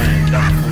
Bye.